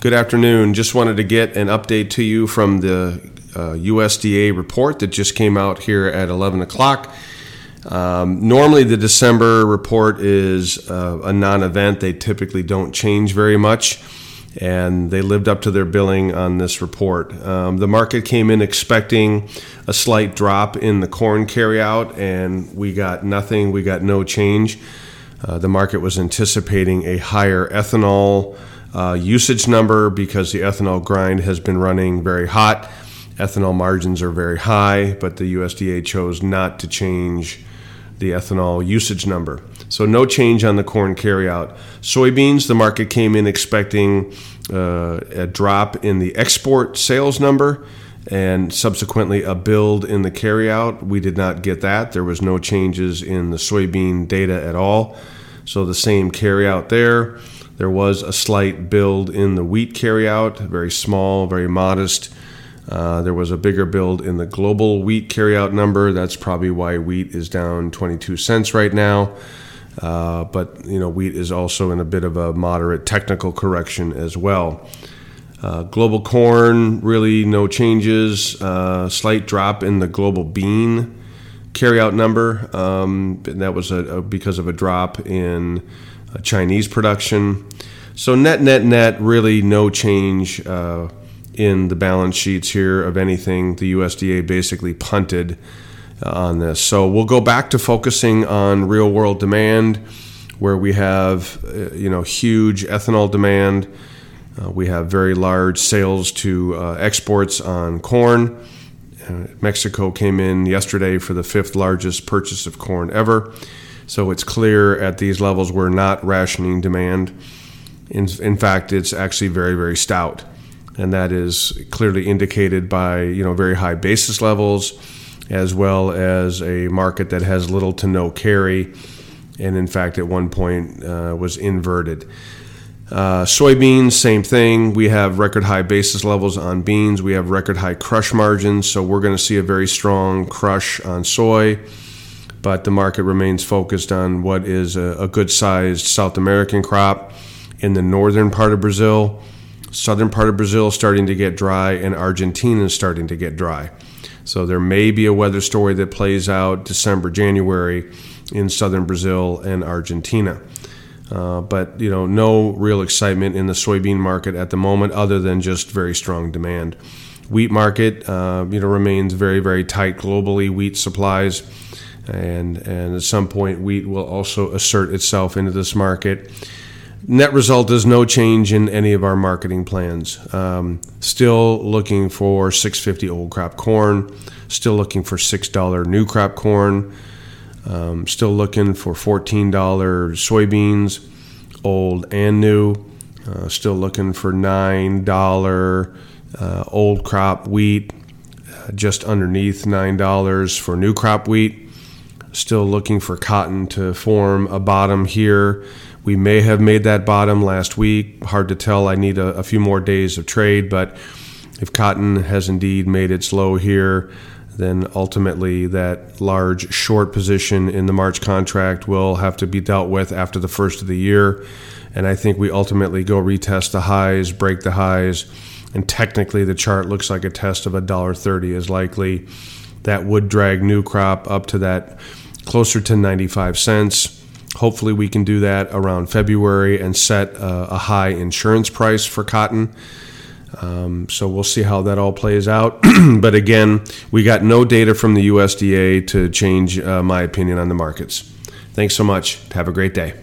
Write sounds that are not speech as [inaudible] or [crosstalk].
Good afternoon. Just wanted to get an update to you from the uh, USDA report that just came out here at 11 o'clock. Um, normally, the December report is uh, a non event. They typically don't change very much, and they lived up to their billing on this report. Um, the market came in expecting a slight drop in the corn carryout, and we got nothing. We got no change. Uh, the market was anticipating a higher ethanol uh, usage number because the ethanol grind has been running very hot. Ethanol margins are very high, but the USDA chose not to change the ethanol usage number. So no change on the corn carryout. Soybeans, the market came in expecting uh, a drop in the export sales number and subsequently a build in the carryout. We did not get that. There was no changes in the soybean data at all. So the same carryout there. There was a slight build in the wheat carryout, very small, very modest. Uh, there was a bigger build in the global wheat carryout number. That's probably why wheat is down 22 cents right now. Uh, but you know, wheat is also in a bit of a moderate technical correction as well. Uh, global corn, really no changes. Uh, slight drop in the global bean carryout number. Um, that was a, a, because of a drop in Chinese production. So net, net, net, really no change uh, in the balance sheets here of anything. The USDA basically punted on this. So we'll go back to focusing on real world demand, where we have uh, you know huge ethanol demand. Uh, we have very large sales to uh, exports on corn. Uh, Mexico came in yesterday for the fifth largest purchase of corn ever. So it's clear at these levels we're not rationing demand. In, in fact, it's actually very, very stout and that is clearly indicated by you know very high basis levels, as well as a market that has little to no carry, and in fact at one point uh, was inverted. Uh, soybeans, same thing. We have record high basis levels on beans. We have record high crush margins, so we're going to see a very strong crush on soy. But the market remains focused on what is a, a good sized South American crop in the northern part of Brazil southern part of Brazil starting to get dry, and Argentina is starting to get dry. So there may be a weather story that plays out December, January in southern Brazil and Argentina. Uh, but you know, no real excitement in the soybean market at the moment, other than just very strong demand. Wheat market, uh, you know, remains very, very tight globally. Wheat supplies, and and at some point, wheat will also assert itself into this market. Net result is no change in any of our marketing plans. Um, still looking for 650 old crop corn. Still looking for $6 new crop corn. Um, still looking for $14 soybeans, old and new. Uh, still looking for $9 uh, old crop wheat, uh, just underneath $9 for new crop wheat. Still looking for cotton to form a bottom here we may have made that bottom last week. Hard to tell. I need a, a few more days of trade, but if cotton has indeed made its low here, then ultimately that large short position in the March contract will have to be dealt with after the first of the year. And I think we ultimately go retest the highs, break the highs, and technically the chart looks like a test of a dollar thirty is likely. That would drag new crop up to that closer to 95 cents. Hopefully, we can do that around February and set a, a high insurance price for cotton. Um, so we'll see how that all plays out. [clears throat] but again, we got no data from the USDA to change uh, my opinion on the markets. Thanks so much. Have a great day.